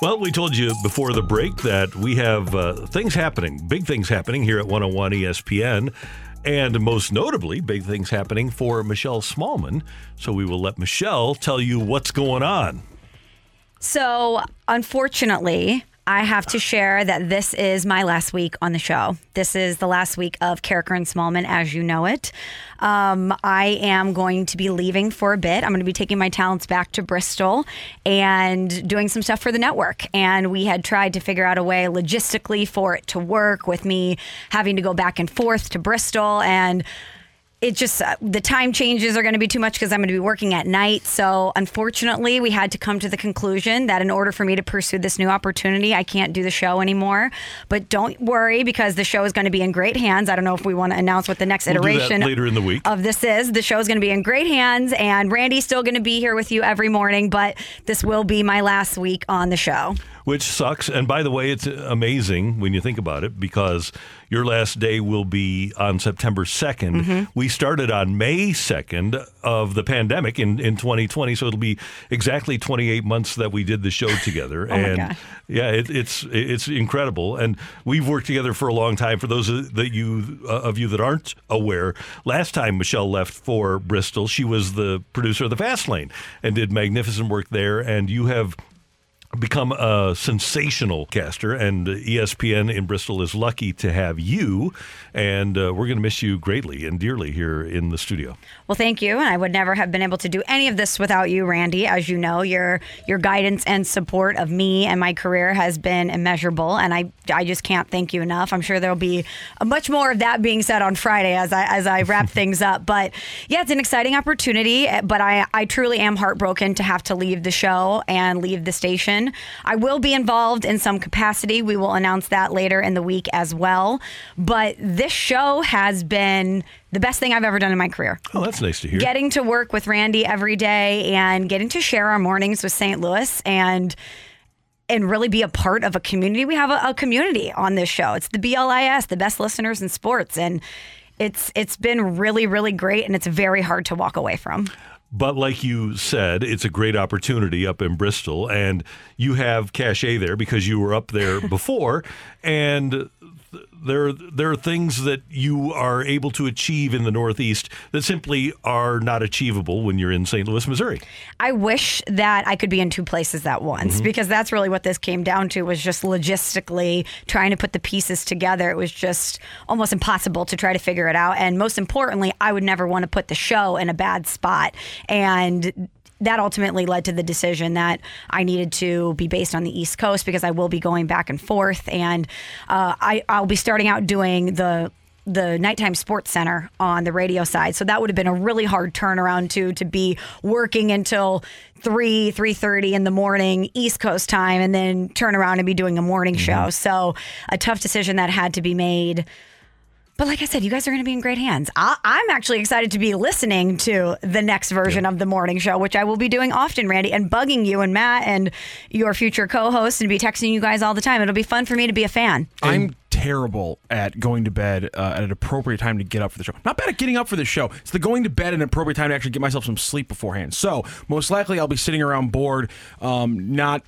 Well, we told you before the break that we have uh, things happening, big things happening here at 101 ESPN, and most notably, big things happening for Michelle Smallmon. So we will let Michelle tell you what's going on. So, unfortunately, I have to share that this is my last week on the show. This is the last week of Karraker and Smallmon as you know it. Um, I am going to be leaving for a bit. I'm going to be taking my talents back to Bristol and doing some stuff for the network. And we had tried to figure out a way logistically for it to work with me having to go back and forth to Bristol and it just uh, the time changes are going to be too much because I'm going to be working at night. So unfortunately, we had to come to the conclusion that in order for me to pursue this new opportunity, I can't do the show anymore. But don't worry because the show is going to be in great hands. I don't know if we want to announce what the next We'll iteration later in the week. of this is. The show is going to be in great hands, and Randy's still going to be here with you every morning. But this will be my last week on the show. Which sucks. And by the way, it's amazing when you think about it because your last day will be on September 2nd. Mm-hmm. We started on May 2nd of the pandemic in, in 2020. So it'll be exactly 28 months that we did the show together. Oh my and yeah, it, it's it's incredible. And we've worked together for a long time. For those that you uh, of you that aren't aware, last time Michelle left for Bristol, she was the producer of the Fast Lane and did magnificent work there. And you have become a sensational caster, and ESPN in Bristol is lucky to have you. And uh, we're going to miss you greatly and dearly here in the studio. Well, thank you. And I would never have been able to do any of this without you, Randy. As you know, your your guidance and support of me and my career has been immeasurable, and I I just can't thank you enough. I'm sure there'll be much more of that being said on Friday as I as I wrap things up. But yeah, it's an exciting opportunity. But I I truly am heartbroken to have to leave the show and leave the station. I will be involved in some capacity. We will announce that later in the week as well. But this show has been the best thing I've ever done in my career Oh, that's nice to hear. getting to work with Randy every day and getting to share our mornings with St. Louis and and really be a part of a community. We have a, a community on this show. It's the BLIS, the best listeners in sports, and it's it's been really really great, and it's very hard to walk away from. But like you said, it's a great opportunity up in Bristol, and you have cachet there because you were up there before, and th- there there are things that you are able to achieve in the Northeast that simply are not achievable when you're in St. Louis, Missouri. I wish that I could be in two places at once mm-hmm. because that's really what this came down to was just logistically trying to put the pieces together. It was just almost impossible to try to figure it out. And most importantly, I would never want to put the show in a bad spot. And that ultimately led to the decision that I needed to be based on the East Coast because I will be going back and forth, and uh, I, I'll be starting out doing the the nighttime SportsCenter on the radio side. So that would have been a really hard turnaround too to be working until three, three thirty in the morning East Coast time and then turn around and be doing a morning show. So a tough decision that had to be made. But like I said, you guys are going to be in great hands. I, I'm actually excited to be listening to the next version of the morning show, which I will be doing often, Randy, and bugging you and Matt and your future co-host and be texting you guys all the time. It'll be fun for me to be a fan. I'm terrible at going to bed uh, at an appropriate time to get up for the show. Not bad at getting up for the show. It's the going to bed at an appropriate time to actually get myself some sleep beforehand. So most likely I'll be sitting around bored, um, not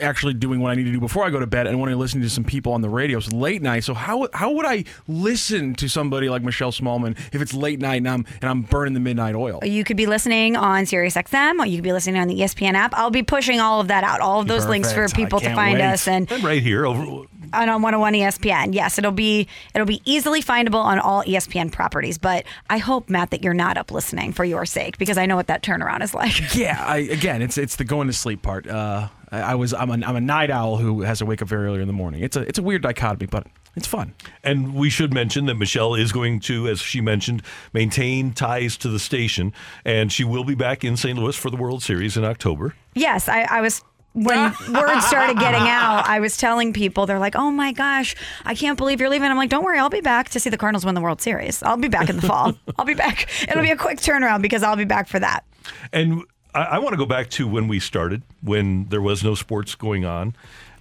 actually doing what I need to do before I go to bed and when I listen to some people on the radio. So late night. So how how would I listen to somebody like Michelle Smallmon if it's late night and I'm and I'm burning the midnight oil? You could be listening on SiriusXM, or you could be listening on the ESPN app. I'll be pushing all of that out, all of those links for people to find wait. us, and, And right here, over and on 101 ESPN. Yes, it'll be it'll be easily findable on all ESPN properties. But I hope Matt that you're not up listening for your sake, because I know what that turnaround is like. Yeah, I, again, it's it's the going to sleep part. Uh, I, I was I'm a, I'm a night owl who has to wake up very early in the morning. It's a it's a weird dichotomy, but it's fun. And we should mention that Michelle is going to, as she mentioned, maintain ties to the station, and she will be back in St. Louis for the World Series in October. Yes, I, I was. When word started getting out, I was telling people, they're like, oh my gosh, I can't believe you're leaving. I'm like, don't worry, I'll be back to see the Cardinals win the World Series. I'll be back in the fall. I'll be back. It'll be a quick turnaround because I'll be back for that. And I, I want to go back to when we started, when there was no sports going on.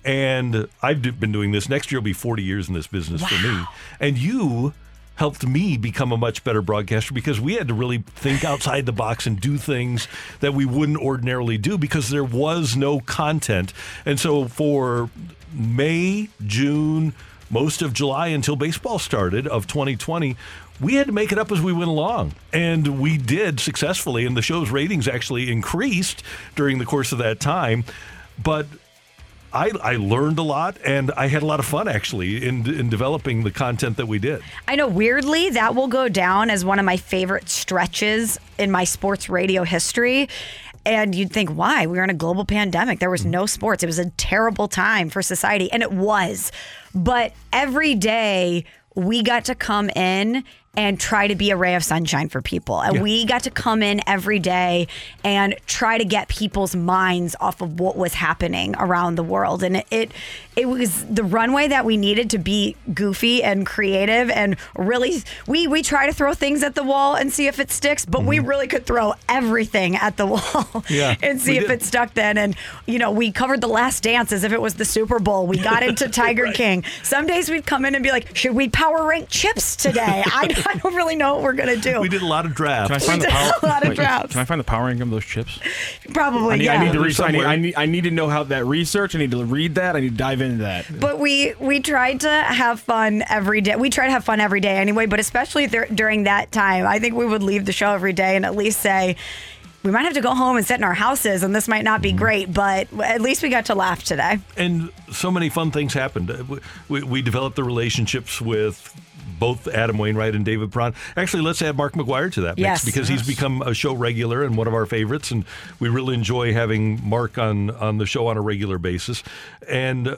And I've d- been doing this. Next year will be 40 years in this business for me. And you helped me become a much better broadcaster because we had to really think outside the box and do things that we wouldn't ordinarily do because there was no content. And so for May, June, most of July until baseball started of 2020, we had to make it up as we went along. And we did successfully. And the show's ratings actually increased during the course of that time. But I, I learned a lot and I had a lot of fun actually in, in developing the content that we did. I know weirdly that will go down as one of my favorite stretches in my sports radio history. And you'd think, why? We were in a global pandemic. There was mm-hmm. no sports. It was a terrible time for society. And it was. But every day we got to come in and try to be a ray of sunshine for people. And Yeah. we got to come in every day and try to get people's minds off of what was happening around the world. And it it, it was the runway that we needed to be goofy and creative and really we we try to throw things at the wall and see if it sticks, but we really could throw everything at the wall Mm-hmm. Yeah, and see if did. it stuck then. And you know, we covered the last dance as if it was the Super Bowl. We got into Tiger King. Some days we'd come in and be like, should we power rank chips today? I, I don't really know what we're gonna do. We did a lot of drafts. Can I find We the power? a lot of wait, drafts. Can I find the power ranking of those chips? Probably, I need, yeah. I need to research. I need. I need. I need to know how that research. I need to read that. I need to dive into that. But we we tried to have fun every day. We try to have fun every day anyway, but especially dur- during that time, I think we would leave the show every day and at least say. We might have to go home and sit in our houses, and this might not be great, but at least we got to laugh today. and so many fun things happened. Uh, we- We, we developed the relationships with both Adam Wainwright and David Perron. Actually, let's add Mark McGwire to that mix Yes. because he's become a show regular and one of our favorites, and we really enjoy having Mark on on the show on a regular basis. And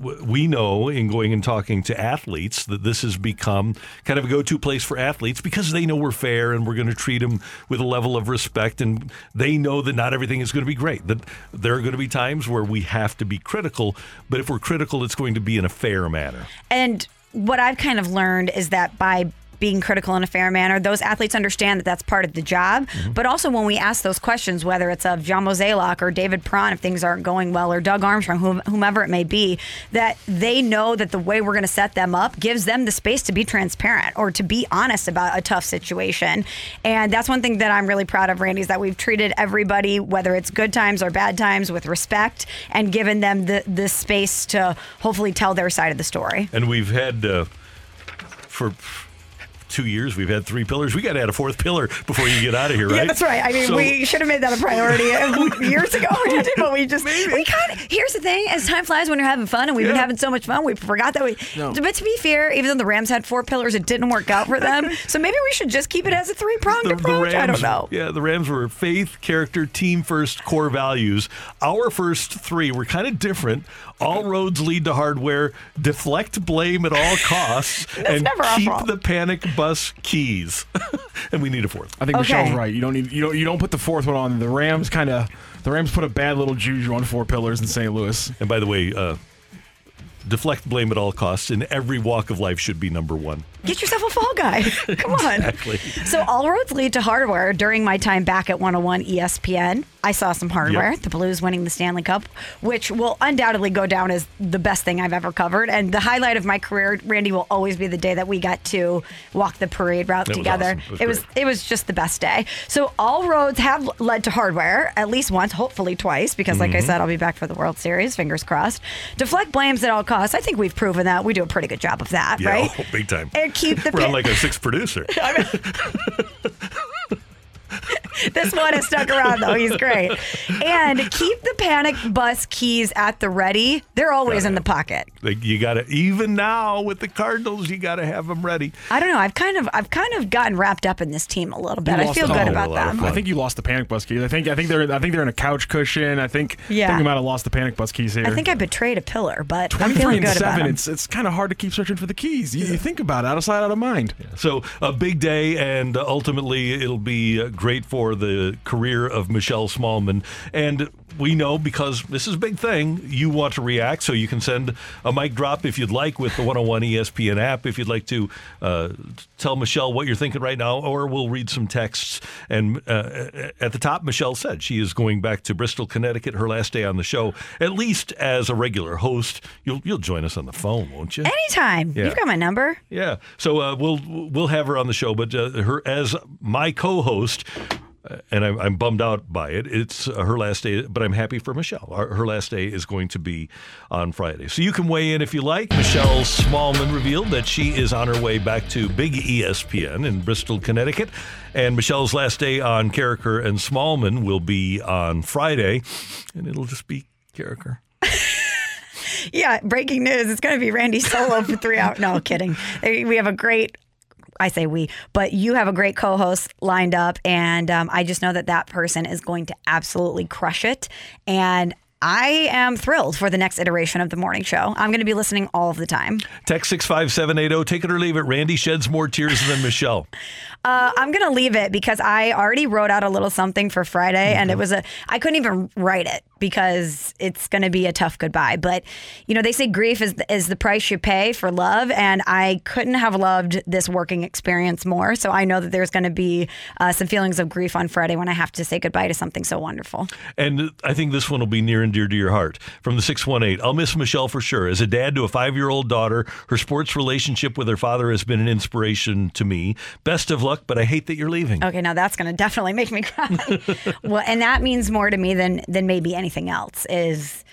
we know in going and talking to athletes that this has become kind of a go-to place for athletes because they know we're fair and we're going to treat them with a level of respect and they know that not everything is going to be great. That there are going to be times where we have to be critical but if we're critical it's going to be in a fair manner. And what I've kind of learned is that by being critical in a fair manner, those athletes understand that that's part of the job. But also, when we ask those questions, whether it's of John Mozeliak or David Perron, if things aren't going well, or Doug Armstrong, whomever it may be, that they know that the way we're going to set them up gives them the space to be transparent or to be honest about a tough situation. And that's one thing that I'm really proud of, Randy, is that we've treated everybody, whether it's good times or bad times, with respect and given them the, the space to hopefully tell their side of the story. and we've had uh, for two years we've had three pillars we got to add a fourth pillar before you get out of here right Yeah, that's right. I mean, So- we should have made that a priority years ago, but we just we kind of. Here's the thing: as time flies, when you're having fun, and we've been having so much fun, we forgot that we. No. But to be fair, even though the Rams had four pillars, it didn't work out for them. so maybe we should just keep it as a three pronged approach. I don't know. Yeah, the Rams were faith, character, team first, core values. Our first three were kind of different. All roads lead to hardware. Deflect blame at all costs, and never keep the panic bus keys. and we need a fourth. I think Okay. Michelle's right. You don't need. You don't. You don't put the fourth one on. The Rams kind of. The Rams put a bad little juju on four pillars in St. Louis. And by the way, uh, deflect blame at all costs in every walk of life should be number one. Get yourself a fall guy. Come on. Exactly. So all roads lead to hardware. During my time back at 101 ESPN, I saw some hardware. Yep. The Blues winning the Stanley Cup, which will undoubtedly go down as the best thing I've ever covered. And the highlight of my career, Randy, will always be the day that we got to walk the parade route That was together. awesome. It was it was it was just the best day. So all roads have led to hardware at least once, hopefully twice, because like I Mm-hmm. said, I'll be back for the World Series. Fingers crossed. Deflect blames at all costs. I think we've proven that we do a pretty good job of that, Yeah, right? oh, big time. And keep the We're on like a sixth producer. This one has stuck around though. He's great. And keep the panic bus keys at the ready. They're always in the pocket. Like, you got to even now with the Cardinals, you got to have them ready. I don't know. I've kind of I've kind of gotten wrapped up in this team a little bit. You I feel good about a lot of them. I think you lost the panic bus keys. I think. I think they're. I think they're in a couch cushion. I think. Yeah. I think you might have lost the panic bus keys here. I think I betrayed a pillar, but I'm Twenty-three feeling and good about seven. them. It's it's kind of hard to keep searching for the keys. You, you think about it, out of sight, out of mind. So a big day, and ultimately it'll be uh, great for for the career of Michelle Smallmon. And we know because this is a big thing, you want to react, so you can send a mic drop if you'd like with the 101 ESPN app. If you'd like to uh, tell Michelle what you're thinking right now, or we'll read some texts. And uh, at the top, Michelle said she is going back to Bristol, Connecticut, her last day on the show, at least as a regular host. You'll you'll join us on the phone, won't you? Anytime. Yeah. You've got my number. Yeah. So uh, we'll we'll have her on the show, but uh, her as my co-host. And I'm, I'm bummed out by it. It's her last day, but I'm happy for Michelle. Her, last day is going to be on Friday. So you can weigh in if you like. Michelle Smallmon revealed that she is on her way back to Big ESPN in Bristol, Connecticut. And Michelle's last day on Karraker and Smallmon will be on Friday. And it'll just be Karraker. Yeah, breaking news. It's going to be Randy Solo for three hours. No, kidding. We have a great. I say we, but you have a great co-host lined up, and um, I just know that that person is going to absolutely crush it. And I am thrilled for the next iteration of the morning show. I'm going to be listening all of the time. Text 65780. Take it or leave it. Randy sheds more tears than Michelle. Uh, I'm gonna leave it because I already wrote out a little something for Friday, and it Mm-hmm. was a. I couldn't even write it because it's gonna be a tough goodbye. But you know, they say grief is is the price you pay for love, and I couldn't have loved this working experience more. So I know that there's gonna be uh, some feelings of grief on Friday when I have to say goodbye to something so wonderful. And I think this one will be near and dear to your heart. From the 618, I'll miss Michelle for sure. As a dad to a five year old daughter, her sports relationship with her father has been an inspiration to me. Best of luck, but I hate that you're leaving. Okay, now that's going to definitely make me cry. well, and that means more to me than than maybe anything else. Is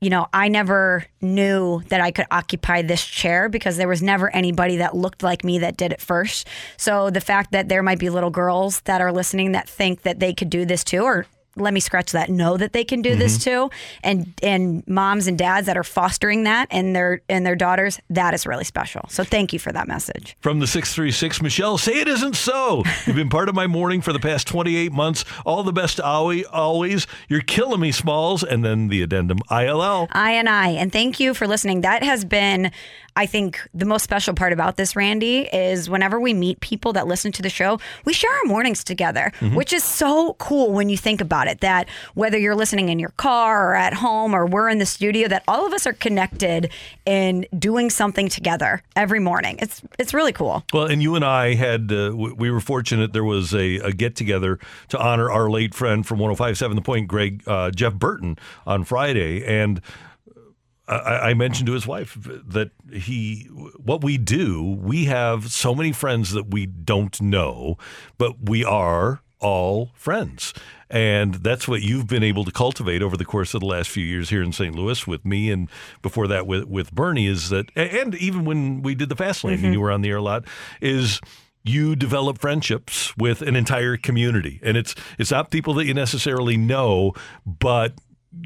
you know, I never knew that I could occupy this chair because there was never anybody that looked like me that did it first. So the fact that there might be little girls that are listening that think that they could do this too, or let me scratch that know that they can do this mm-hmm. too and and moms and dads that are fostering that and their and their daughters that is really special so thank you for that message From the 636, Michelle, say it isn't so. You've been part of my morning for the past 28 months. All the best, always. always. You're killing me, Smalls. And then the addendum, ILL. I and I. And thank you for listening. That has been, I think, the most special part about this, Randy, is whenever we meet people that listen to the show, we share our mornings together, which is so cool when you think about it. That whether you're listening in your car or at home or we're in the studio, that all of us are connected in doing something together every morning. It's it's really cool. Well, and you and I had, uh, we were fortunate there was a, a get together to honor our late friend from 1057 The Point, Greg, uh, Jeff Burton, on Friday. And I, I mentioned to his wife that he, what we do, we have so many friends that we don't know, but we are all friends. And that's what you've been able to cultivate over the course of the last few years here in St. Louis with me and before that with, with Bernie is that, and even when we did the fast lane and mm-hmm. you were on the air a lot, is you develop friendships with an entire community. And it's, it's not people that you necessarily know, but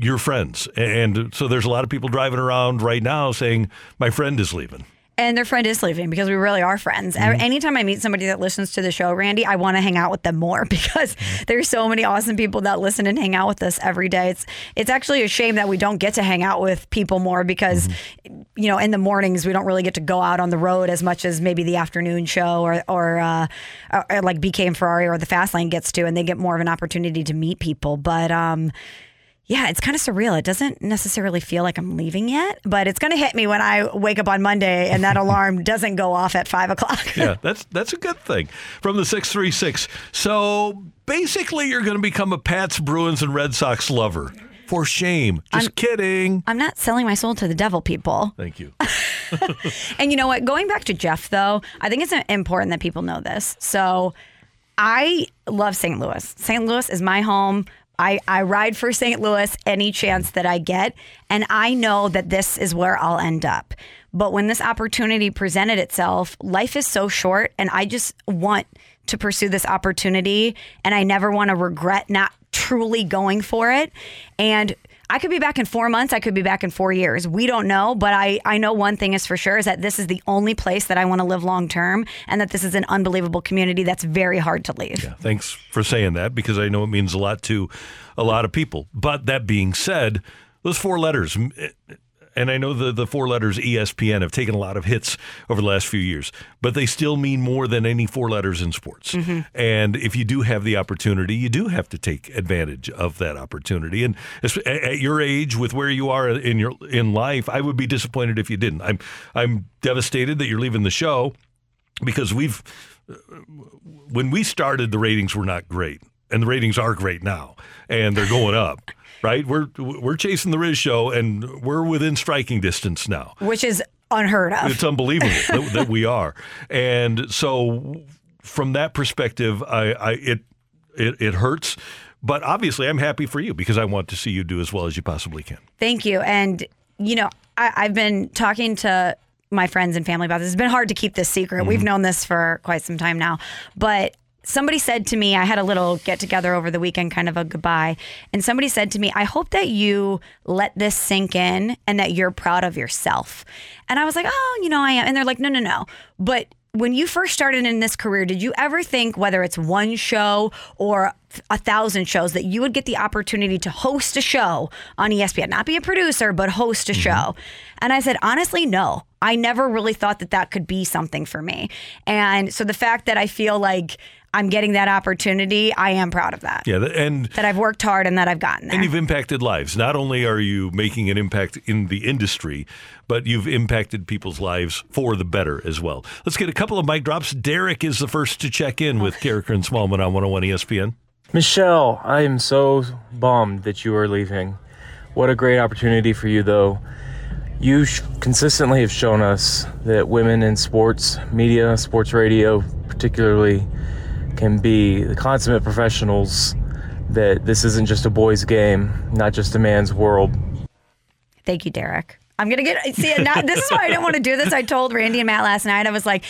your friends. And so there's a lot of people driving around right now saying, my friend is leaving. And their friend is leaving because we really are friends. Anytime I meet somebody that listens to the show, Randy, I want to hang out with them more because there's so many awesome people that listen and hang out with us every day. It's it's actually a shame that we don't get to hang out with people more because you know in the mornings we don't really get to go out on the road as much as maybe the afternoon show or or, uh, or, or like BK and Ferrari or the Fast Lane gets to, and they get more of an opportunity to meet people. But um, yeah, it's kind of surreal. It doesn't necessarily feel like I'm leaving yet, but it's going to hit me when I wake up on Monday and that alarm doesn't go off at five o'clock. Yeah, that's that's a good thing. From the 636. So basically, you're going to become a Pats, Bruins, and Red Sox lover. For shame. Just kidding. I'm not selling my soul to the devil, people. Thank you. And you know what? Going back to Jeff, though, I think it's important that people know this. So I love St. Louis. St. Louis is my home. I, I ride for St. Louis any chance that I get. And I know that this is where I'll end up. But when this opportunity presented itself, life is so short. And I just want to pursue this opportunity. And I never want to regret not truly going for it. And I could be back in four months. I could be back in four years. We don't know, but I, I know one thing is for sure is that this is the only place that I want to live long term and that this is an unbelievable community that's very hard to leave. Yeah, thanks for saying that because I know it means a lot to a lot of people. But that being said, those four letters, m- eh, and I know the, the four letters ESPN have taken a lot of hits over the last few years, but they still mean more than any four letters in sports. Mm-hmm. And if you do have the opportunity, you do have to take advantage of that opportunity. And at at your age, with where you are in your in life, I would be disappointed if you didn't. I'm I'm devastated that you're leaving the show because we've when we started, the ratings were not great, and the ratings are great now, and they're going up. Right, we're we're chasing the Rizz show, and we're within striking distance now. which is unheard of. It's unbelievable that, that we are, and so from that perspective, I, I it, it it hurts, but obviously I'm happy for you because I want to see you do as well as you possibly can. Thank you. And, you know, I, I've been talking to my friends and family about this. It's been hard to keep this secret. Mm-hmm. We've known this for quite some time now. But somebody said to me, I had a little get together over the weekend, kind of a goodbye. And somebody said to me, I hope that you let this sink in and that you're proud of yourself. And I was like, oh, you know, I am. And they're like, no, no, no. But when you first started in this career, did you ever think, whether it's one show or a thousand shows, that you would get the opportunity to host a show on ESPN? Not be a producer, but host a mm-hmm. show. And I said, honestly, no. I never really thought that that could be something for me. And so the fact that I feel like I'm getting that opportunity, I am proud of that. Yeah, and That I've worked hard and that I've gotten there. And you've impacted lives. Not only are you making an impact in the industry, but you've impacted people's lives for the better as well. Let's get a couple of mic drops. Derek is the first to check in with Karraker and Smallmon on 101 ESPN. Michelle, I am so bummed that you are leaving. What a great opportunity for you, though. You sh- consistently have shown us that women in sports media, sports radio, particularly, can be the consummate professionals. That this isn't just a boy's game, not just a man's world. Thank you, Derek. I'm gonna get see. Now, this is why I didn't want to do this. I told Randy and Matt last night. I was like,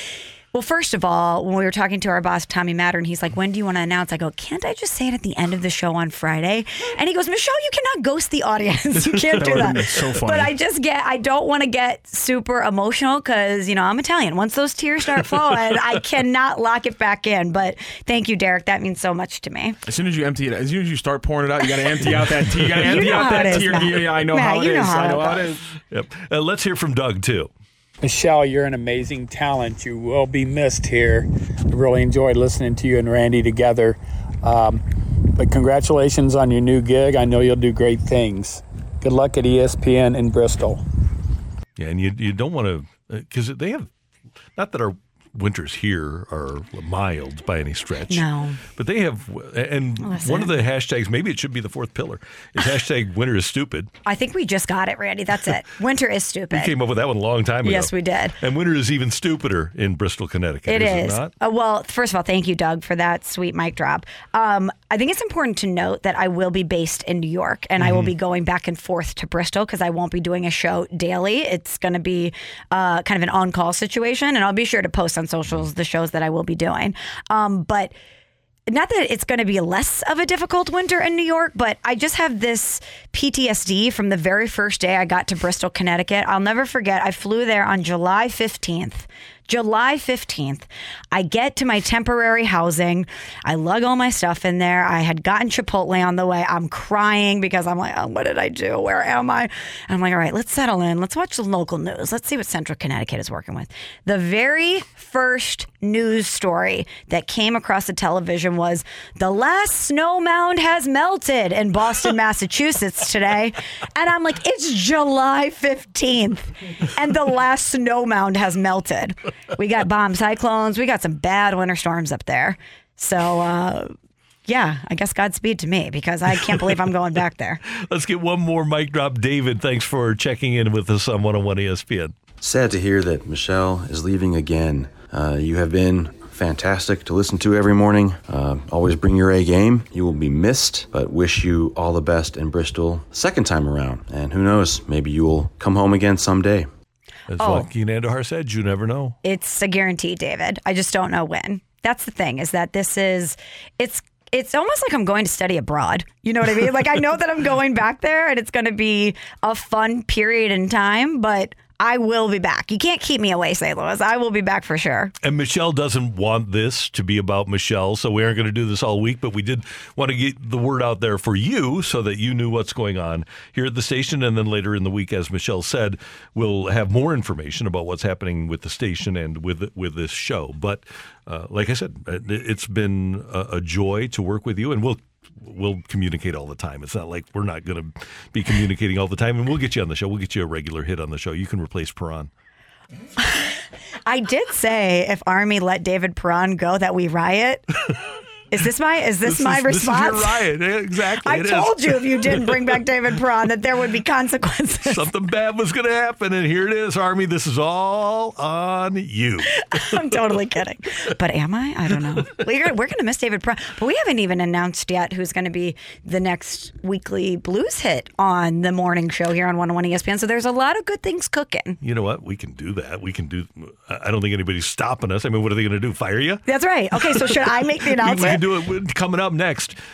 well, first of all, when we were talking to our boss Tommy Mattern, he's like, "When do you want to announce?" I go, "Can't I just say it at the end of the show on Friday?" And he goes, "Michelle, you cannot ghost the audience. You can't That do would've that." so funny. But I just get, I don't want to get super emotional because you know I'm Italian. Once those tears start flowing, I cannot lock it back in. But thank you, Derek. That means so much to me. As soon as you empty it, as soon as you start pouring it out, you got to empty out that tea. You got to empty know out how it tear. Matt. Yeah, yeah, I know Matt, how it you know is. how I know how it goes. is. Yep. Uh, let's hear from Doug, too. Michelle, you're an amazing talent. You will be missed here. I really enjoyed listening to you and Randy together. Um, but congratulations on your new gig. I know you'll do great things. Good luck at ESPN in Bristol. Yeah, and you, you don't want to, because they have, not that our winters here are mild by any stretch. No. But they have, and one of the hashtags, maybe it should be the fourth pillar, is hashtag winter is stupid. I think we just got it, Randy. That's it. Winter is stupid. We came up with that one a long time ago. Yes, we did. And winter is even stupider in Bristol, Connecticut. It is is. It? Uh, well, first of all, thank you, Doug, for that sweet mic drop. Um, I think it's important to note that I will be based in New York and Mm-hmm. I will be going back and forth to Bristol because I won't be doing a show daily. It's going to be uh, kind of an on call situation. And I'll be sure to post on socials the shows that I will be doing. Um, but not that it's going to be less of a difficult winter in New York, but I just have this PTSD from the very first day I got to Bristol, Connecticut. I'll never forget. I flew there on July 15th. July 15th, I get to my temporary housing. I lug all my stuff in there. I had gotten Chipotle on the way. I'm crying because I'm like, oh, what did I do? Where am I? And I'm like, all right, let's settle in. Let's watch the local news. Let's see what Central Connecticut is working with. The very first news story that came across the television was the last snow mound has melted in Boston, Massachusetts today. And I'm like, it's July 15th and the last snow mound has melted. We got bomb cyclones. We got some bad winter storms up there. So, uh, yeah, I guess Godspeed to me because I can't believe I'm going back there. Let's get one more mic drop. David, thanks for checking in with us on 101 ESPN. Sad to hear that Michelle is leaving again. Uh, you have been fantastic to listen to every morning. Uh, always bring your A game. You will be missed, but wish you all the best in Bristol second time around. And who knows, maybe you will come home again someday. As Oh. Joaquin Andujar said, you never know. It's a guarantee, David. I just don't know when. That's the thing is that this is it's it's almost like I'm going to study abroad. You know what I mean? like I know that I'm going back there and it's going to be a fun period in time, but I will be back. You can't keep me away, St. Louis. I will be back for sure. And Michelle doesn't want this to be about Michelle, so we aren't going to do this all week, but we did want to get the word out there for you so that you knew what's going on here at the station. And then later in the week, as Michelle said, we'll have more information about what's happening with the station and with with this show. But uh, like I said, it- it's been a, a joy to work with you, and we'll we'll communicate all the time. It's not like we're not going to be communicating all the time, and we'll get you on the show. We'll get you a regular hit on the show. You can replace Perron. I did say if Army let David Perron go that we riot. Is this my is this, my is, response? This is your riot. Exactly. I it is. told you if you didn't bring back David Perron that there would be consequences. Something bad was going to happen, and here it is, Army. This is all on you. I'm totally kidding. But am I? I don't know. We're, we're going to miss David Perron. But we haven't even announced yet who's going to be the next weekly blues hit on the morning show here on 101 ESPN. So there's a lot of good things cooking. You know what? We can do that. We can do. I don't think anybody's stopping us. I mean, what are they going to do? Fire you? That's right. Okay, so should I make the announcement? Do it coming up next.